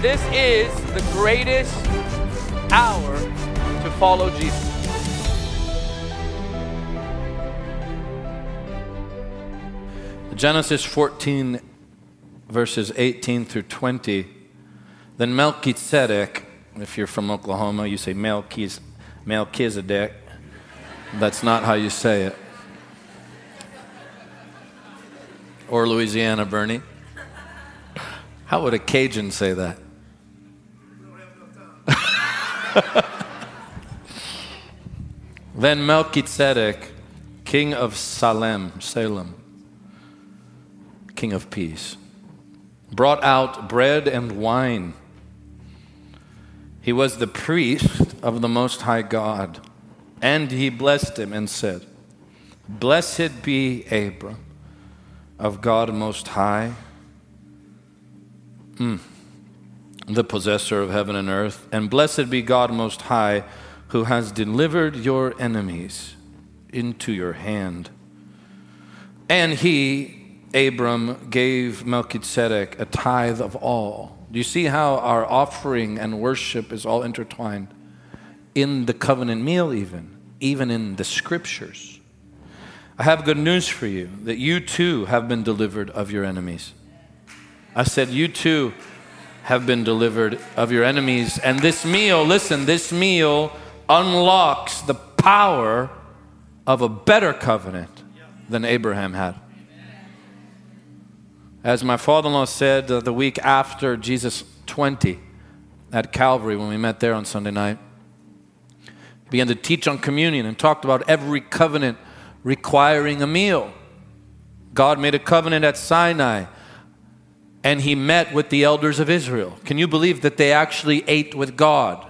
This is the greatest hour to follow Jesus. Genesis 14, verses 18 through 20. Then Melchizedek, if you're from Oklahoma, you say Melchiz, Melchizedek. That's not how you say it. Or Louisiana, Bernie. How would a Cajun say that? then Melchizedek, king of Salem, Salem, king of peace, brought out bread and wine. He was the priest of the Most High God, and he blessed him and said, Blessed be Abram of God Most High, mm, the possessor of heaven and earth, and blessed be God Most High, who has delivered your enemies into your hand. And he, Abram gave Melchizedek a tithe of all. Do you see how our offering and worship is all intertwined? In the covenant meal, even, even in the scriptures. I have good news for you that you too have been delivered of your enemies. I said, You too have been delivered of your enemies. And this meal, listen, this meal unlocks the power of a better covenant than Abraham had. As my father in law said uh, the week after Jesus 20 at Calvary when we met there on Sunday night, he began to teach on communion and talked about every covenant requiring a meal. God made a covenant at Sinai and he met with the elders of Israel. Can you believe that they actually ate with God?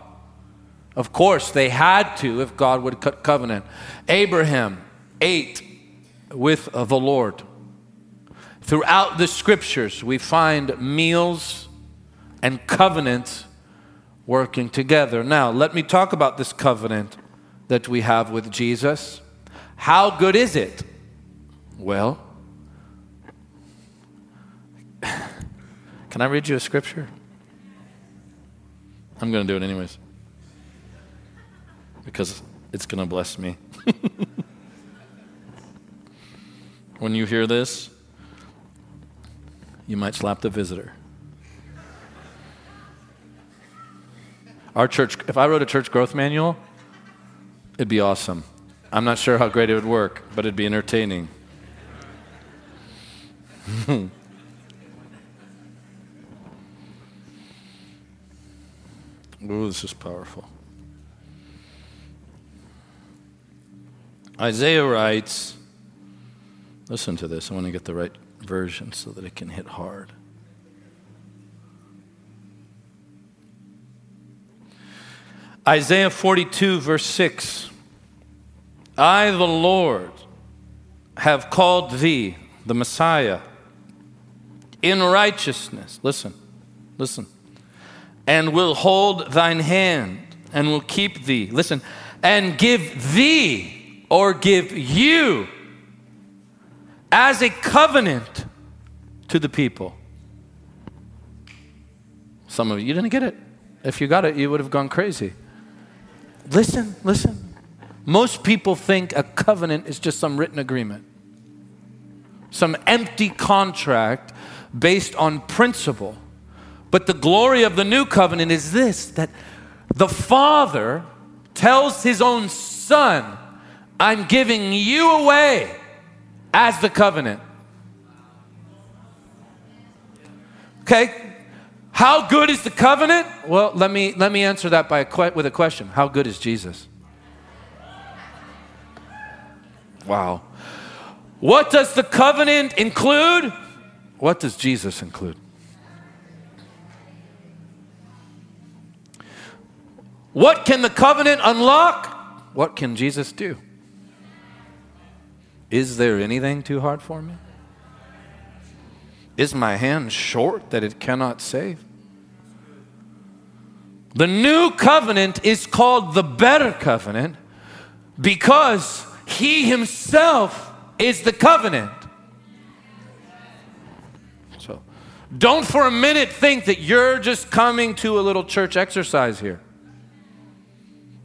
Of course, they had to if God would cut covenant. Abraham ate with the Lord. Throughout the scriptures, we find meals and covenants working together. Now, let me talk about this covenant that we have with Jesus. How good is it? Well, can I read you a scripture? I'm going to do it anyways because it's going to bless me. when you hear this, you might slap the visitor. Our church, if I wrote a church growth manual, it'd be awesome. I'm not sure how great it would work, but it'd be entertaining. Ooh, this is powerful. Isaiah writes, listen to this. I want to get the right version so that it can hit hard. Isaiah 42, verse 6 I, the Lord, have called thee, the Messiah, in righteousness. Listen, listen. And will hold thine hand and will keep thee. Listen, and give thee or give you as a covenant to the people. Some of you, you didn't get it. If you got it, you would have gone crazy. Listen, listen. Most people think a covenant is just some written agreement, some empty contract based on principle. But the glory of the new covenant is this that the Father tells his own Son, I'm giving you away as the covenant. Okay? How good is the covenant? Well, let me, let me answer that by a, with a question. How good is Jesus? Wow. What does the covenant include? What does Jesus include? What can the covenant unlock? What can Jesus do? Is there anything too hard for me? Is my hand short that it cannot save? The new covenant is called the better covenant because he himself is the covenant. So, Don't for a minute think that you're just coming to a little church exercise here.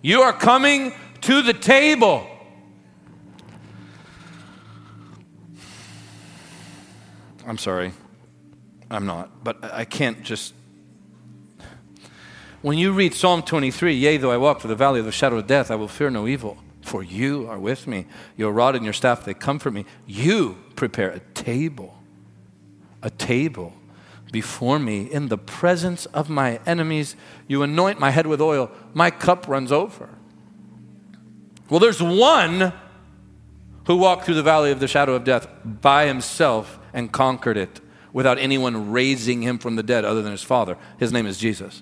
You are coming to the table. I'm sorry. I'm not. But I can't just. When you read Psalm 23, yea, though I walk through the valley of the shadow of death, I will fear no evil, for you are with me. Your rod and your staff, they comfort me. You prepare a table, a table before me in the presence of my enemies. You anoint my head with oil, my cup runs over. Well, there's one who walked through the valley of the shadow of death by himself and conquered it without anyone raising him from the dead other than his father. His name is Jesus.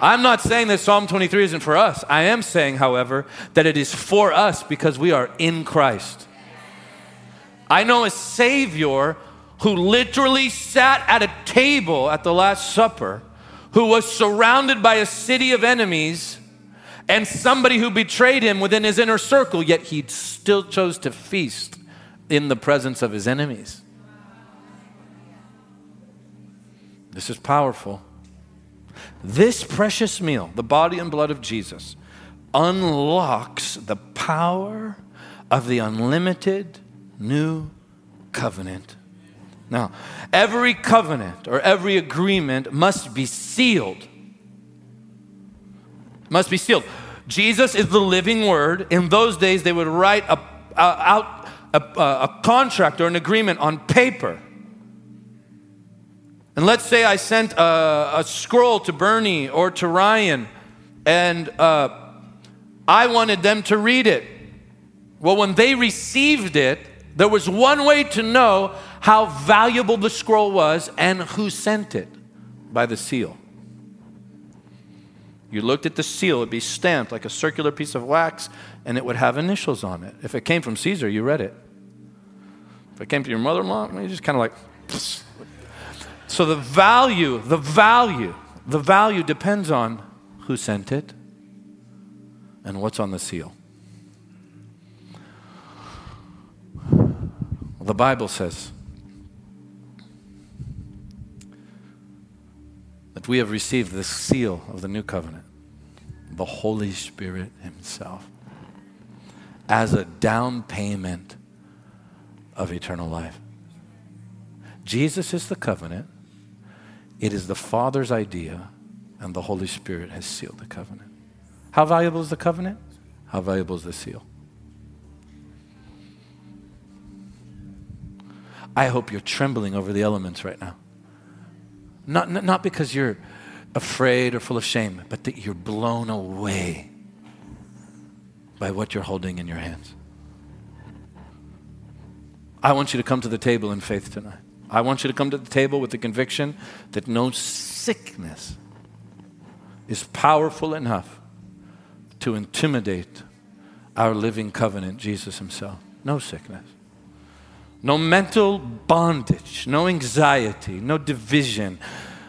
I'm not saying that Psalm 23 isn't for us. I am saying, however, that it is for us because we are in Christ. I know a Savior who literally sat at a table at the Last Supper, who was surrounded by a city of enemies and somebody who betrayed him within his inner circle, yet he still chose to feast in the presence of his enemies. This is powerful. This precious meal, the body and blood of Jesus, unlocks the power of the unlimited new covenant. Now, every covenant or every agreement must be sealed. Must be sealed. Jesus is the living word. In those days, they would write a, a, out a, a contract or an agreement on paper. And let's say I sent a, a scroll to Bernie or to Ryan, and uh, I wanted them to read it. Well, when they received it, there was one way to know how valuable the scroll was and who sent it by the seal. You looked at the seal, it'd be stamped like a circular piece of wax, and it would have initials on it. If it came from Caesar, you read it. If it came from your mother in law, you just kind of like. Psst. So the value, the value, the value depends on who sent it and what's on the seal. The Bible says that we have received the seal of the new covenant, the Holy Spirit Himself, as a down payment of eternal life. Jesus is the covenant, it is the Father's idea, and the Holy Spirit has sealed the covenant. How valuable is the covenant? How valuable is the seal? I hope you're trembling over the elements right now. Not, not because you're afraid or full of shame, but that you're blown away by what you're holding in your hands. I want you to come to the table in faith tonight. I want you to come to the table with the conviction that no sickness is powerful enough to intimidate our living covenant, Jesus Himself. No sickness. No mental bondage, no anxiety, no division,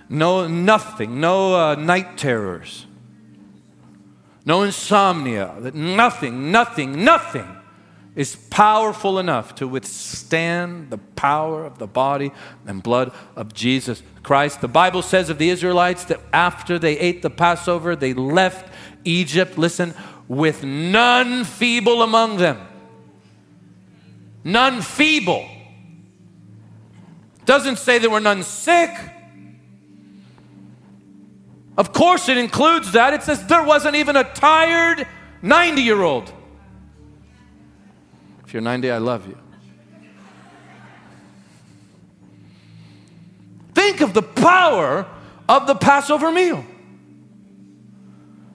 no nothing, no uh, night terrors, no insomnia, that nothing, nothing, nothing is powerful enough to withstand the power of the body and blood of Jesus Christ. The Bible says of the Israelites that after they ate the Passover, they left Egypt, listen, with none feeble among them. None feeble. Doesn't say there were none sick. Of course, it includes that. It says there wasn't even a tired 90 year old. If you're 90, I love you. Think of the power of the Passover meal.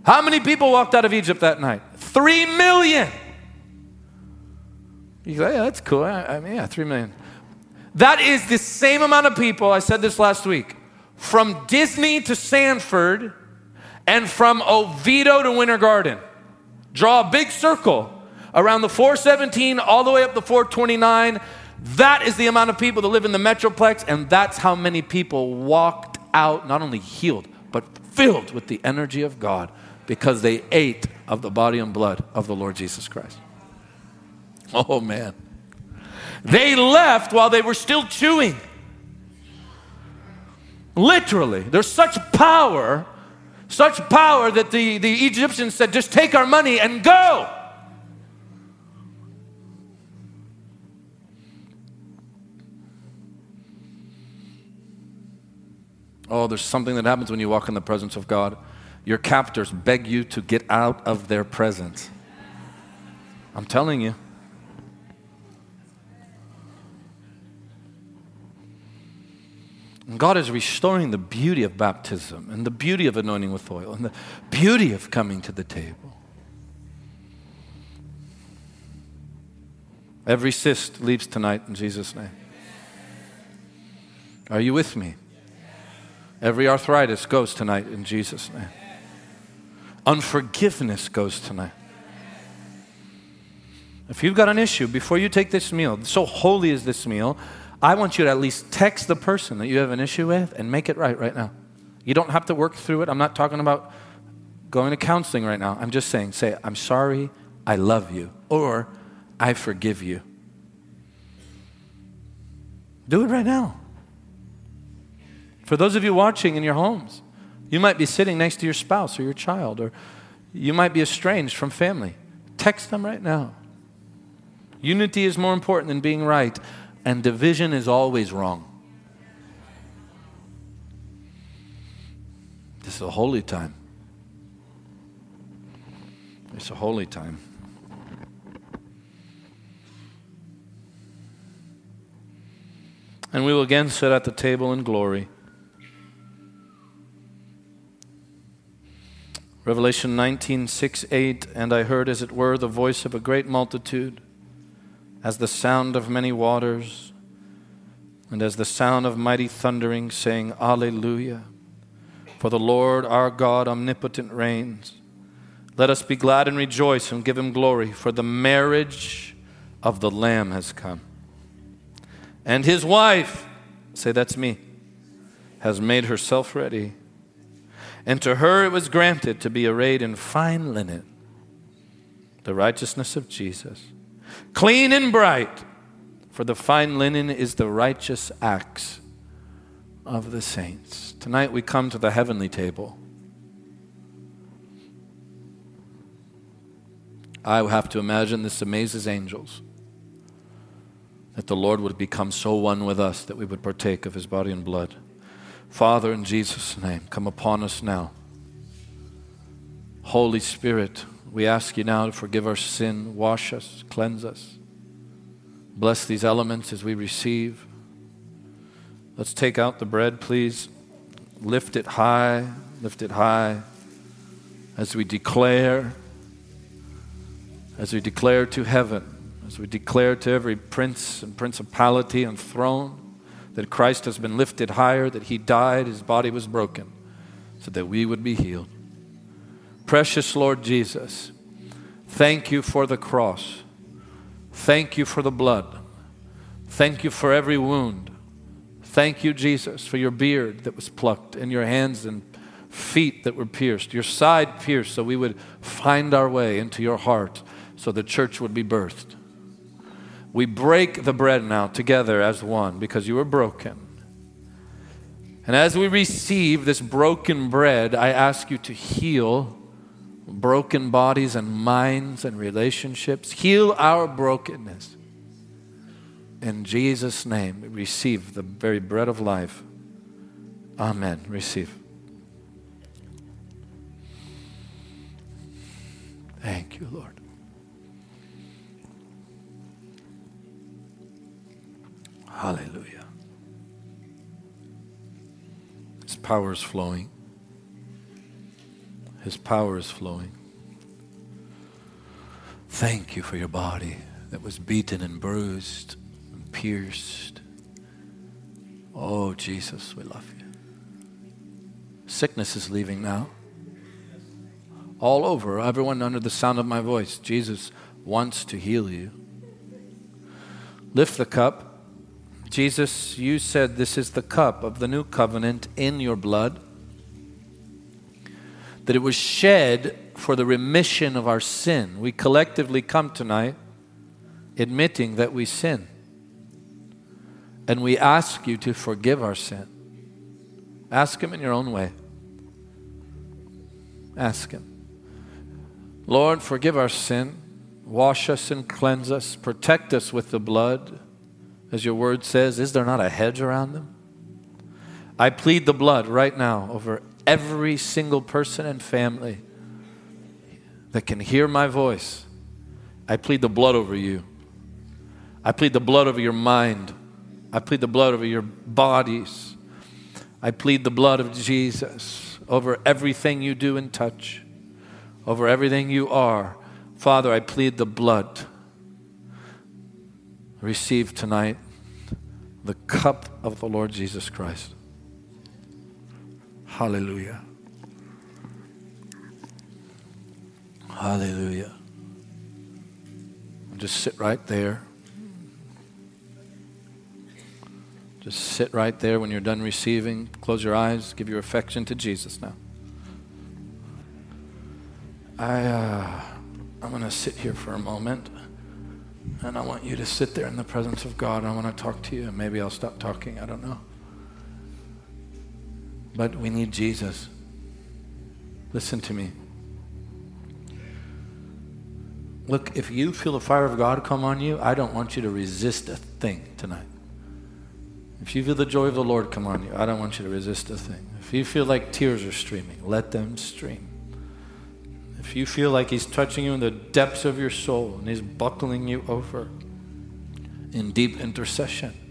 How many people walked out of Egypt that night? Three million. You go, yeah, that's cool. I, mean, yeah, three million. That is the same amount of people, I said this last week, from Disney to Sanford and from Oviedo to Winter Garden. Draw a big circle around the 417 all the way up the 429. That is the amount of people that live in the Metroplex, and that's how many people walked out, not only healed, but filled with the energy of God because they ate of the body and blood of the Lord Jesus Christ. Oh, man. They left while they were still chewing. Literally, there's such power, such power that the, the Egyptians said, just take our money and go. Oh, there's something that happens when you walk in the presence of God. Your captors beg you to get out of their presence. I'm telling you. And God is restoring the beauty of baptism and the beauty of anointing with oil and the beauty of coming to the table. Every cyst leaves tonight in Jesus' name. Are you with me? Every arthritis goes tonight in Jesus' name. Unforgiveness goes tonight. If you've got an issue, before you take this meal, so holy is this meal, I want you to at least text the person that you have an issue with and make it right right now. You don't have to work through it. I'm not talking about going to counseling right now. I'm just saying, say, I'm sorry, I love you, or I forgive you. Do it right now. For those of you watching in your homes, you might be sitting next to your spouse or your child, or you might be estranged from family. Text them right now. Unity is more important than being right, and division is always wrong. This is a holy time. It's a holy time. And we will again sit at the table in glory. Revelation 19, 6, 8, and I heard, as it were, the voice of a great multitude, as the sound of many waters, and as the sound of mighty thundering, saying, Alleluia! For the Lord our God omnipotent reigns. Let us be glad and rejoice and give him glory, for the marriage of the Lamb has come. And his wife, say that's me, has made herself ready. And to her it was granted to be arrayed in fine linen, the righteousness of Jesus, clean and bright, for the fine linen is the righteous acts of the saints. Tonight we come to the heavenly table. I have to imagine this amazes angels that the Lord would become so one with us that we would partake of his body and blood. Father, in Jesus' name, come upon us now. Holy Spirit, we ask you now to forgive our sin, wash us, cleanse us. Bless these elements as we receive. Let's take out the bread, please. Lift it high, lift it high as we declare, as we declare to heaven, as we declare to every prince and principality and throne that Christ has been lifted higher, that He died, His body was broken, so that we would be healed. Precious Lord Jesus, thank you for the cross. Thank you for the blood. Thank you for every wound. Thank you, Jesus, for your beard that was plucked and your hands and feet that were pierced, your side pierced, so we would find our way into your heart, so the church would be birthed. We break the bread now together as one because you were broken. And as we receive this broken bread, I ask you to heal broken bodies and minds and relationships. Heal our brokenness. In Jesus' name, receive the very bread of life. Amen. Receive. Thank you, Lord. Hallelujah. His power is flowing. His power is flowing. Thank you for your body that was beaten and bruised and pierced. Oh, Jesus, we love you. Sickness is leaving now. All over, everyone under the sound of my voice, Jesus wants to heal you. Lift the cup. Jesus, you said this is the cup of the new covenant in your blood, that it was shed for the remission of our sin. We collectively come tonight admitting that we sin. And we ask you to forgive our sin. Ask Him in your own way. Ask Him. Lord, forgive our sin. Wash us and cleanse us. Protect us with the blood. As your word says, is there not a hedge around them? I plead the blood right now over every single person and family that can hear my voice. I plead the blood over you. I plead the blood over your mind. I plead the blood over your bodies. I plead the blood of Jesus over everything you do and touch, over everything you are. Father, I plead the blood. Receive tonight the cup of the Lord Jesus Christ. Hallelujah. Hallelujah. Just sit right there. Just sit right there when you're done receiving. Close your eyes. Give your affection to Jesus now. I, uh, I'm going to sit here for a moment. And I want you to sit there in the presence of God. I want to talk to you. Maybe I'll stop talking. I don't know. But we need Jesus. Listen to me. Look, if you feel the fire of God come on you, I don't want you to resist a thing tonight. If you feel the joy of the Lord come on you, I don't want you to resist a thing. If you feel like tears are streaming, let them stream. If you feel like He's touching you in the depths of your soul and He's buckling you over in deep intercession,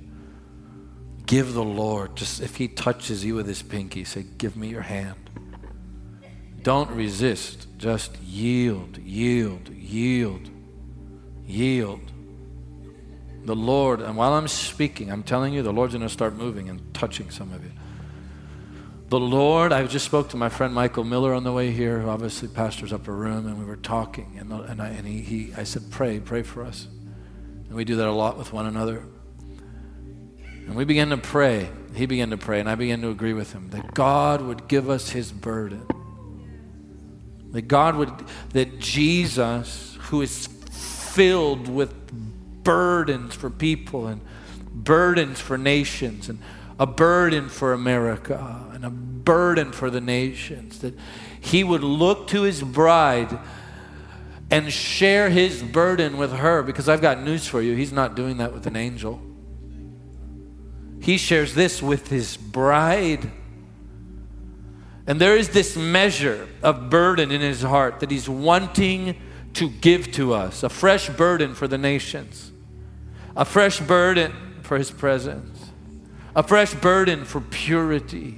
Give the Lord, just if He touches you with His pinky, say, Give me your hand. Don't resist. Just yield, yield, yield, yield. The Lord, and while I'm speaking, I'm telling you, the Lord's going to start moving and touching some of you. The Lord, I just spoke to my friend Michael Miller on the way here, who obviously pastors Upper Room, and we were talking. And, and, I, and he, he, I said, Pray, pray for us. And we do that a lot with one another. And we began to pray. He began to pray, and I began to agree with him that God would give us his burden. That God would, that Jesus, who is filled with burdens for people and burdens for nations and a burden for America and a burden for the nations, that he would look to his bride and share his burden with her because I've got news for you. He's not doing that with an angel. He shares this with his bride. And there is this measure of burden in his heart that he's wanting to give to us a fresh burden for the nations, a fresh burden for his presence, a fresh burden for purity.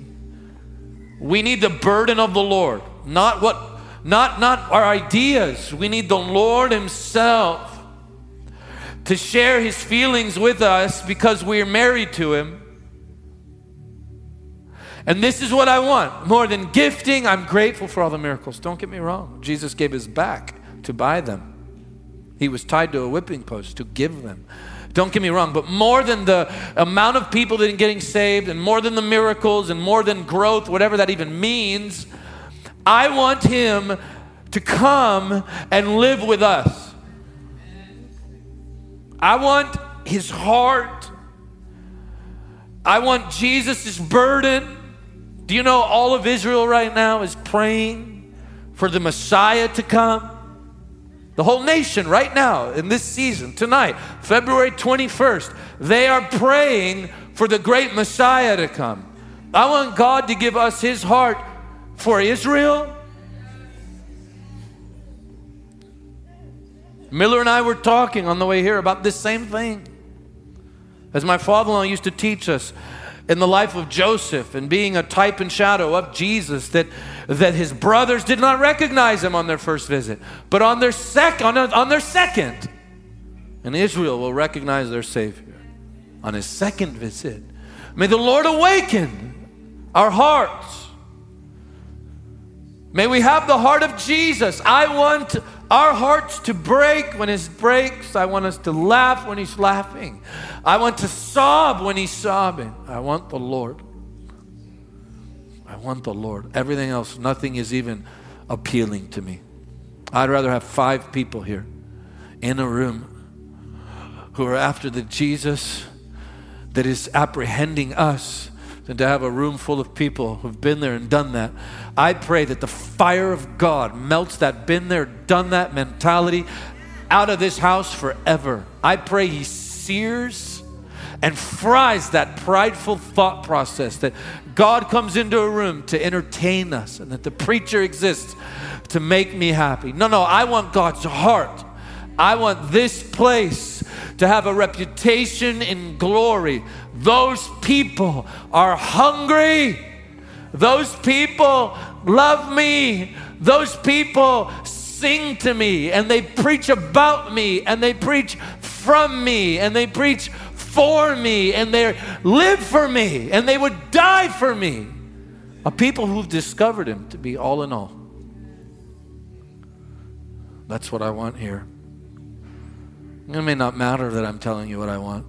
We need the burden of the Lord, not what not not our ideas. We need the Lord himself to share his feelings with us because we are married to him. And this is what I want. More than gifting, I'm grateful for all the miracles. Don't get me wrong. Jesus gave his back to buy them, he was tied to a whipping post to give them. Don't get me wrong, but more than the amount of people that are getting saved, and more than the miracles, and more than growth, whatever that even means, I want him to come and live with us. I want his heart. I want Jesus' burden. Do you know all of Israel right now is praying for the Messiah to come? The whole nation right now in this season, tonight, February 21st, they are praying for the great Messiah to come. I want God to give us his heart for Israel Miller and I were talking on the way here about this same thing. As my father in law used to teach us in the life of Joseph and being a type and shadow of Jesus, that, that his brothers did not recognize him on their first visit, but on their, sec- on, a, on their second. And Israel will recognize their Savior on his second visit. May the Lord awaken our hearts. May we have the heart of Jesus. I want our hearts to break when He breaks. I want us to laugh when He's laughing. I want to sob when He's sobbing. I want the Lord. I want the Lord. Everything else, nothing is even appealing to me. I'd rather have five people here in a room who are after the Jesus that is apprehending us than to have a room full of people who've been there and done that. I pray that the fire of God melts that been there, done that mentality out of this house forever. I pray He sears and fries that prideful thought process that God comes into a room to entertain us and that the preacher exists to make me happy. No, no, I want God's heart. I want this place to have a reputation in glory. Those people are hungry. Those people love me. Those people sing to me and they preach about me and they preach from me and they preach for me and they live for me and they would die for me. A people who've discovered him to be all in all. That's what I want here. It may not matter that I'm telling you what I want,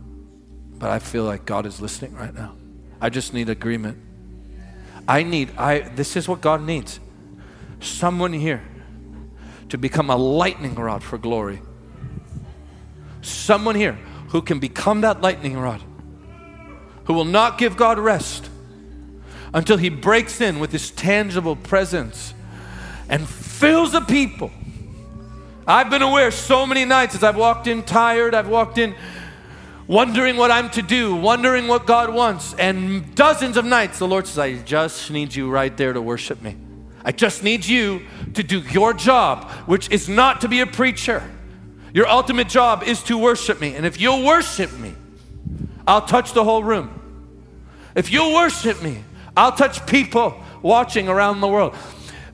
but I feel like God is listening right now. I just need agreement. I need, I this is what God needs. Someone here to become a lightning rod for glory. Someone here who can become that lightning rod, who will not give God rest until He breaks in with His tangible presence and fills the people I've been aware so many nights as I've walked in tired, I've walked in wondering what I'm to do, wondering what God wants. And dozens of nights, the Lord says, I just need you right there to worship me. I just need you to do your job, which is not to be a preacher. Your ultimate job is to worship me. And if you'll worship me, I'll touch the whole room. If you'll worship me, I'll touch people watching around the world.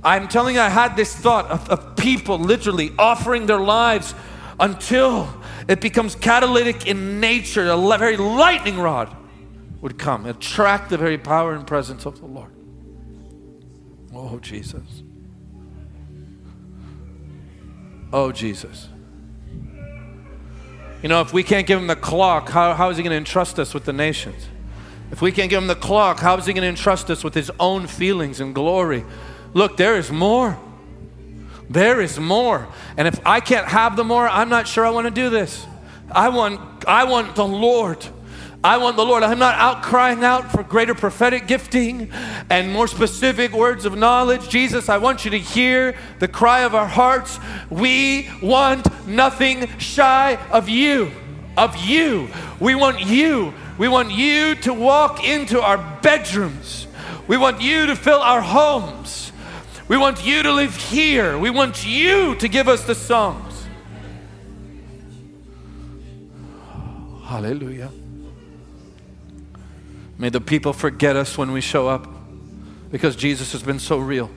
I'm telling you, I had this thought of, of people literally offering their lives until it becomes catalytic in nature. A very lightning rod would come, attract the very power and presence of the Lord. Oh, Jesus. Oh, Jesus. You know, if we can't give him the clock, how, how is he going to entrust us with the nations? If we can't give him the clock, how is he going to entrust us with his own feelings and glory? Look, there is more. There is more. And if I can't have the more, I'm not sure I want to do this. I want I want the Lord. I want the Lord. I'm not out crying out for greater prophetic gifting and more specific words of knowledge. Jesus, I want you to hear the cry of our hearts. We want nothing shy of you. Of you. We want you. We want you to walk into our bedrooms. We want you to fill our homes. We want you to live here. We want you to give us the songs. Hallelujah. May the people forget us when we show up because Jesus has been so real.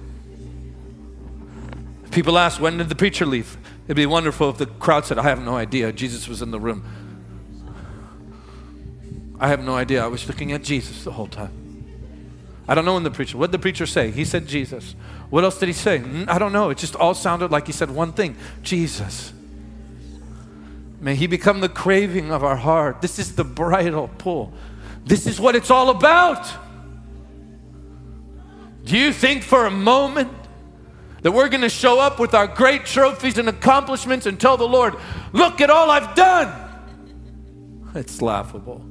People ask, when did the preacher leave? It'd be wonderful if the crowd said, I have no idea. Jesus was in the room. I have no idea. I was looking at Jesus the whole time. I don't know when the preacher, what did the preacher say? He said Jesus. What else did he say? Mm, I don't know. It just all sounded like he said one thing Jesus. May he become the craving of our heart. This is the bridal pull. This is what it's all about. Do you think for a moment that we're going to show up with our great trophies and accomplishments and tell the Lord, look at all I've done? It's laughable.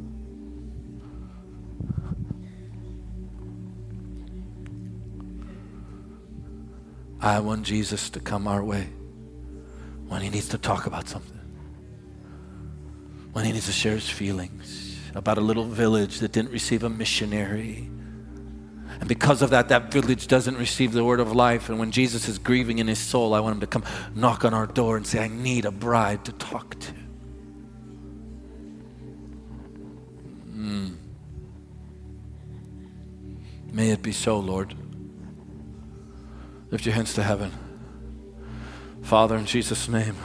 I want Jesus to come our way when he needs to talk about something, when he needs to share his feelings about a little village that didn't receive a missionary. And because of that, that village doesn't receive the word of life. And when Jesus is grieving in his soul, I want him to come knock on our door and say, I need a bride to talk to. Mm. May it be so, Lord. Lift your hands to heaven. Father, in Jesus' name,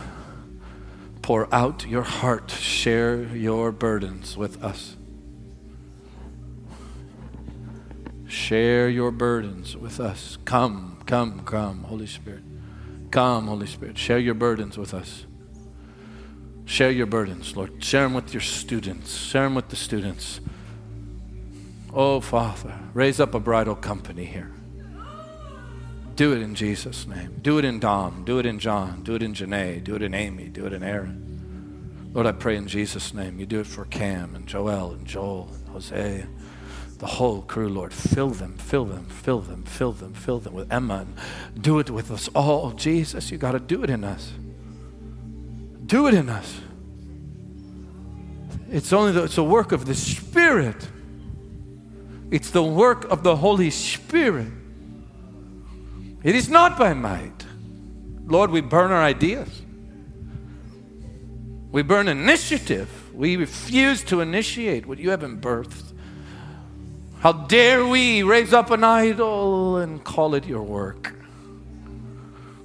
pour out your heart, share your burdens with us. Share your burdens with us. Come, come, come, Holy Spirit. Come, Holy Spirit. Share your burdens with us. Share your burdens, Lord. Share them with your students. Share them with the students. Oh, Father, raise up a bridal company here. Do it in Jesus' name. Do it in Dom. Do it in John. Do it in Janae. Do it in Amy. Do it in Aaron. Lord, I pray in Jesus' name you do it for Cam and Joel and Joel and Jose. The whole crew, Lord. Fill them, fill them, fill them, fill them, fill them with Emma. And do it with us all. Jesus, you got to do it in us. Do it in us. It's only the, it's a work of the Spirit. It's the work of the Holy Spirit. It is not by might. Lord, we burn our ideas. We burn initiative. We refuse to initiate what you haven't birthed. How dare we raise up an idol and call it your work?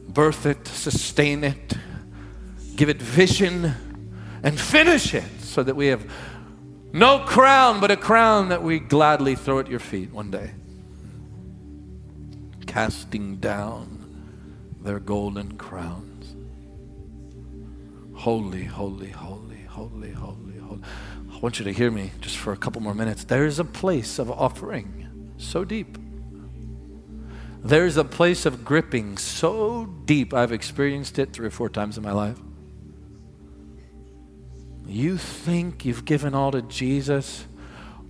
Birth it, sustain it, give it vision, and finish it so that we have no crown, but a crown that we gladly throw at your feet one day. Casting down their golden crowns. Holy, holy, holy, holy, holy, holy. I want you to hear me just for a couple more minutes. There is a place of offering so deep. There's a place of gripping so deep. I've experienced it three or four times in my life. You think you've given all to Jesus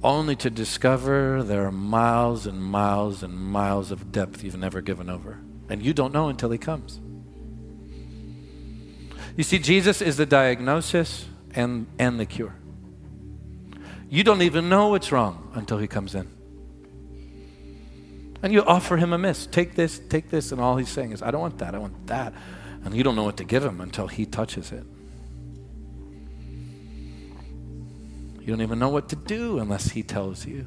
only to discover there are miles and miles and miles of depth you've never given over. And you don't know until He comes. You see, Jesus is the diagnosis and, and the cure. You don't even know what's wrong until he comes in. And you offer him a miss. Take this, take this, and all he's saying is, I don't want that, I want that. And you don't know what to give him until he touches it. You don't even know what to do unless he tells you.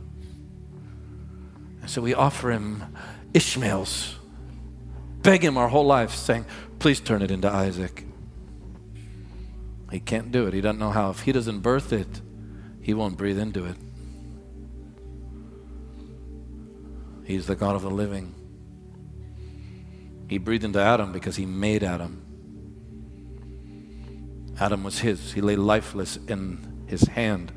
And so we offer him Ishmael's, beg him our whole life, saying, Please turn it into Isaac. He can't do it. He doesn't know how. If he doesn't birth it, he won't breathe into it. He's the God of the living. He breathed into Adam because he made Adam. Adam was his. He lay lifeless in his hand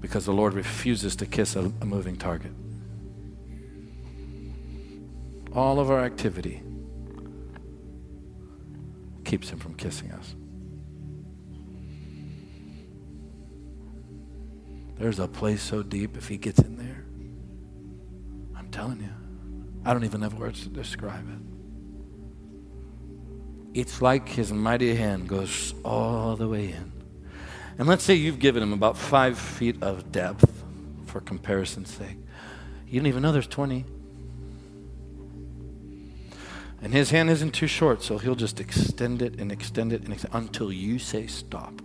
because the Lord refuses to kiss a, a moving target. All of our activity keeps him from kissing us. There's a place so deep if he gets in there. I'm telling you. I don't even have words to describe it. It's like his mighty hand goes all the way in. And let's say you've given him about five feet of depth for comparison's sake. You don't even know there's 20. And his hand isn't too short, so he'll just extend it and extend it and extend, until you say stop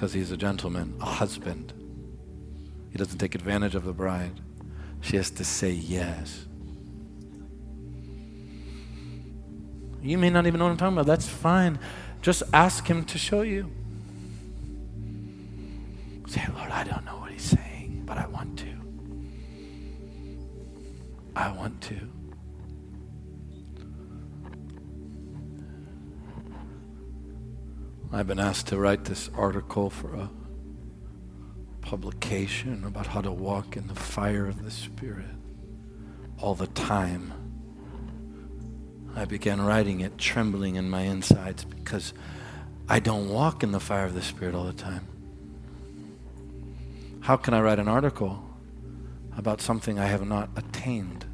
because he's a gentleman, a husband. He doesn't take advantage of the bride. She has to say yes. You may not even know what I'm talking about. That's fine. Just ask him to show you. Say, Lord, I don't know what he's saying, but I want to. I want to. I've been asked to write this article for a publication about how to walk in the fire of the Spirit all the time. I began writing it trembling in my insides because I don't walk in the fire of the Spirit all the time. How can I write an article about something I have not attained?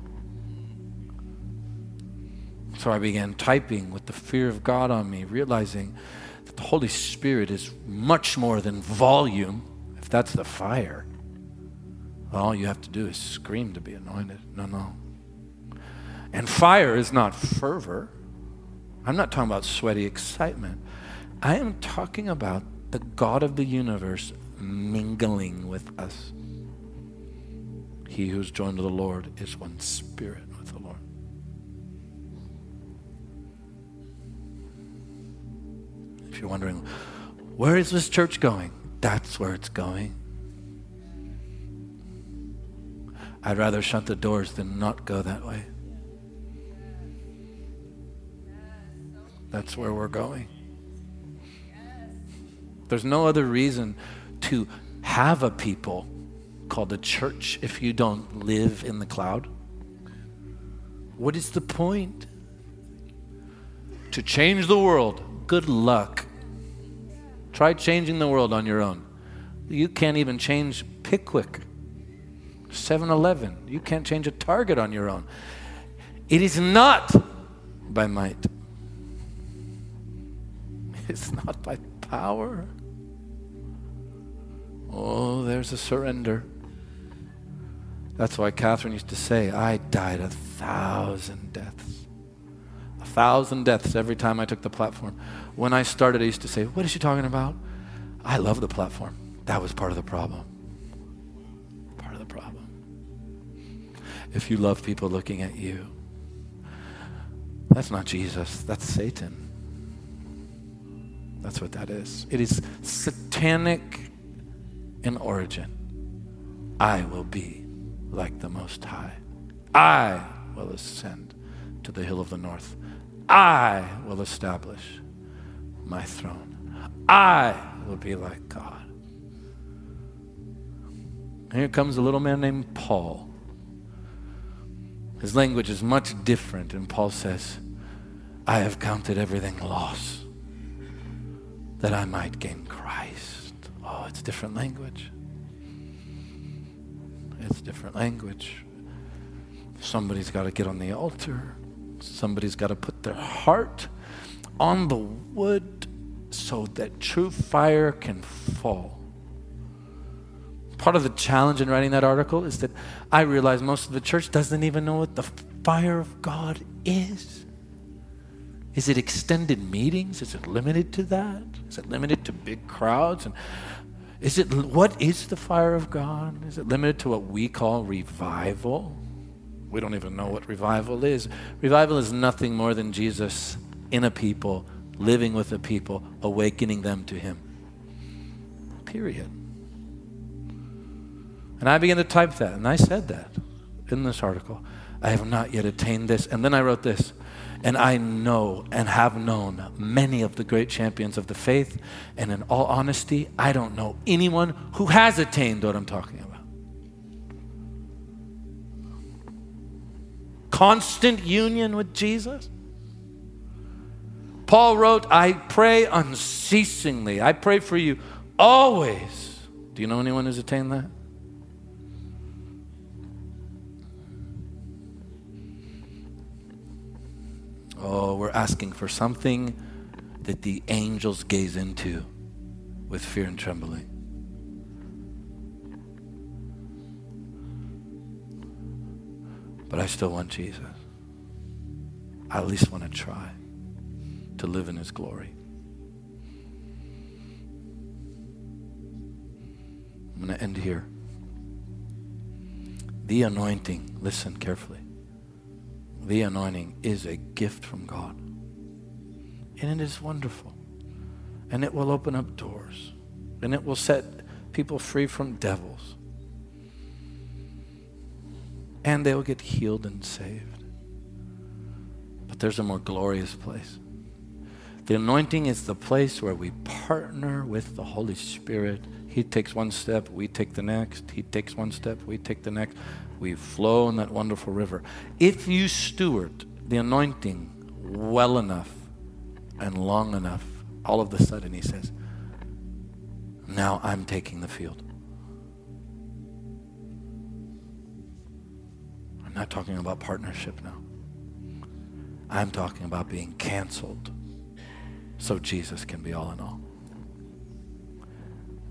So I began typing with the fear of God on me, realizing that the Holy Spirit is much more than volume, if that's the fire. All you have to do is scream to be anointed. No, no. And fire is not fervor. I'm not talking about sweaty excitement. I am talking about the God of the universe mingling with us. He who's joined to the Lord is one spirit with the Lord. If you're wondering, where is this church going? That's where it's going. I'd rather shut the doors than not go that way. That's where we're going. There's no other reason to have a people called a church if you don't live in the cloud. What is the point? To change the world. Good luck. Try changing the world on your own. You can't even change Pickwick, 7 Eleven. You can't change a target on your own. It is not by might, it's not by power. Oh, there's a surrender. That's why Kathryn used to say, I died a thousand deaths. A thousand deaths every time I took the platform. When I started, I used to say, What is she talking about? I love the platform. That was part of the problem. Part of the problem. If you love people looking at you, that's not Jesus, that's Satan. That's what that is. It is satanic in origin. I will be like the Most High. I will ascend to the hill of the north. I will establish my throne. I will be like God. Here comes a little man named Paul. His language is much different, and Paul says, I have counted everything loss that I might gain Christ. Oh, it's different language. It's different language. Somebody's got to get on the altar. Somebody's got to put their heart on the wood so that true fire can fall. Part of the challenge in writing that article is that I realize most of the church doesn't even know what the fire of God is. Is it extended meetings? Is it limited to that? Is it limited to big crowds? And is it what is the fire of God? Is it limited to what we call revival? We don't even know what revival is. Revival is nothing more than Jesus in a people, living with a people, awakening them to Him. Period. And I began to type that, and I said that in this article. I have not yet attained this. And then I wrote this. And I know and have known many of the great champions of the faith. And in all honesty, I don't know anyone who has attained what I'm talking about. Constant union with Jesus. Paul wrote, I pray unceasingly. I pray for you always. Do you know anyone who's attained that? Oh, we're asking for something that the angels gaze into with fear and trembling. But I still want Jesus. I at least want to try to live in his glory. I'm going to end here. The anointing, listen carefully the anointing is a gift from God. And it is wonderful. And it will open up doors. And it will set people free from devils. And they will get healed and saved. But there's a more glorious place. The anointing is the place where we partner with the Holy Spirit. He takes one step, we take the next. He takes one step, we take the next we flow in that wonderful river. If you steward the anointing well enough and long enough, all of a sudden he says, Now I'm taking the field. I'm not talking about partnership now. I'm talking about being canceled so Jesus can be all in all.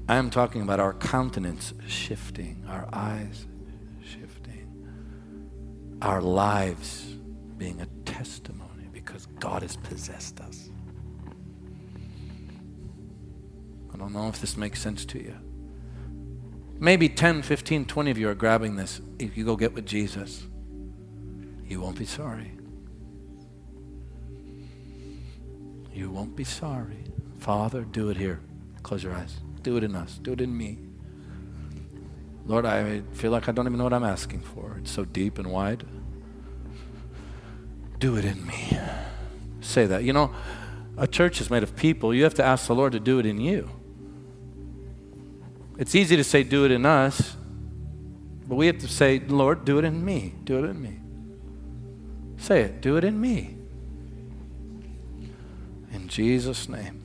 I am talking about our countenance shifting, our eyes shifting, our lives being a testimony because God has possessed us. I don't know if this makes sense to you. Maybe 10, 15, 20 of you are grabbing this. If you go get with Jesus, you won't be sorry. You won't be sorry. Father, do it here. Close your eyes. Do it in us. Do it in me. Lord, I feel like I don't even know what I'm asking for. It's so deep and wide. Do it in me. Say that. You know, a church is made of people. You have to ask the Lord to do it in you. It's easy to say, do it in us, but we have to say, Lord, do it in me. Do it in me. Say it. Do it in me. In Jesus' name.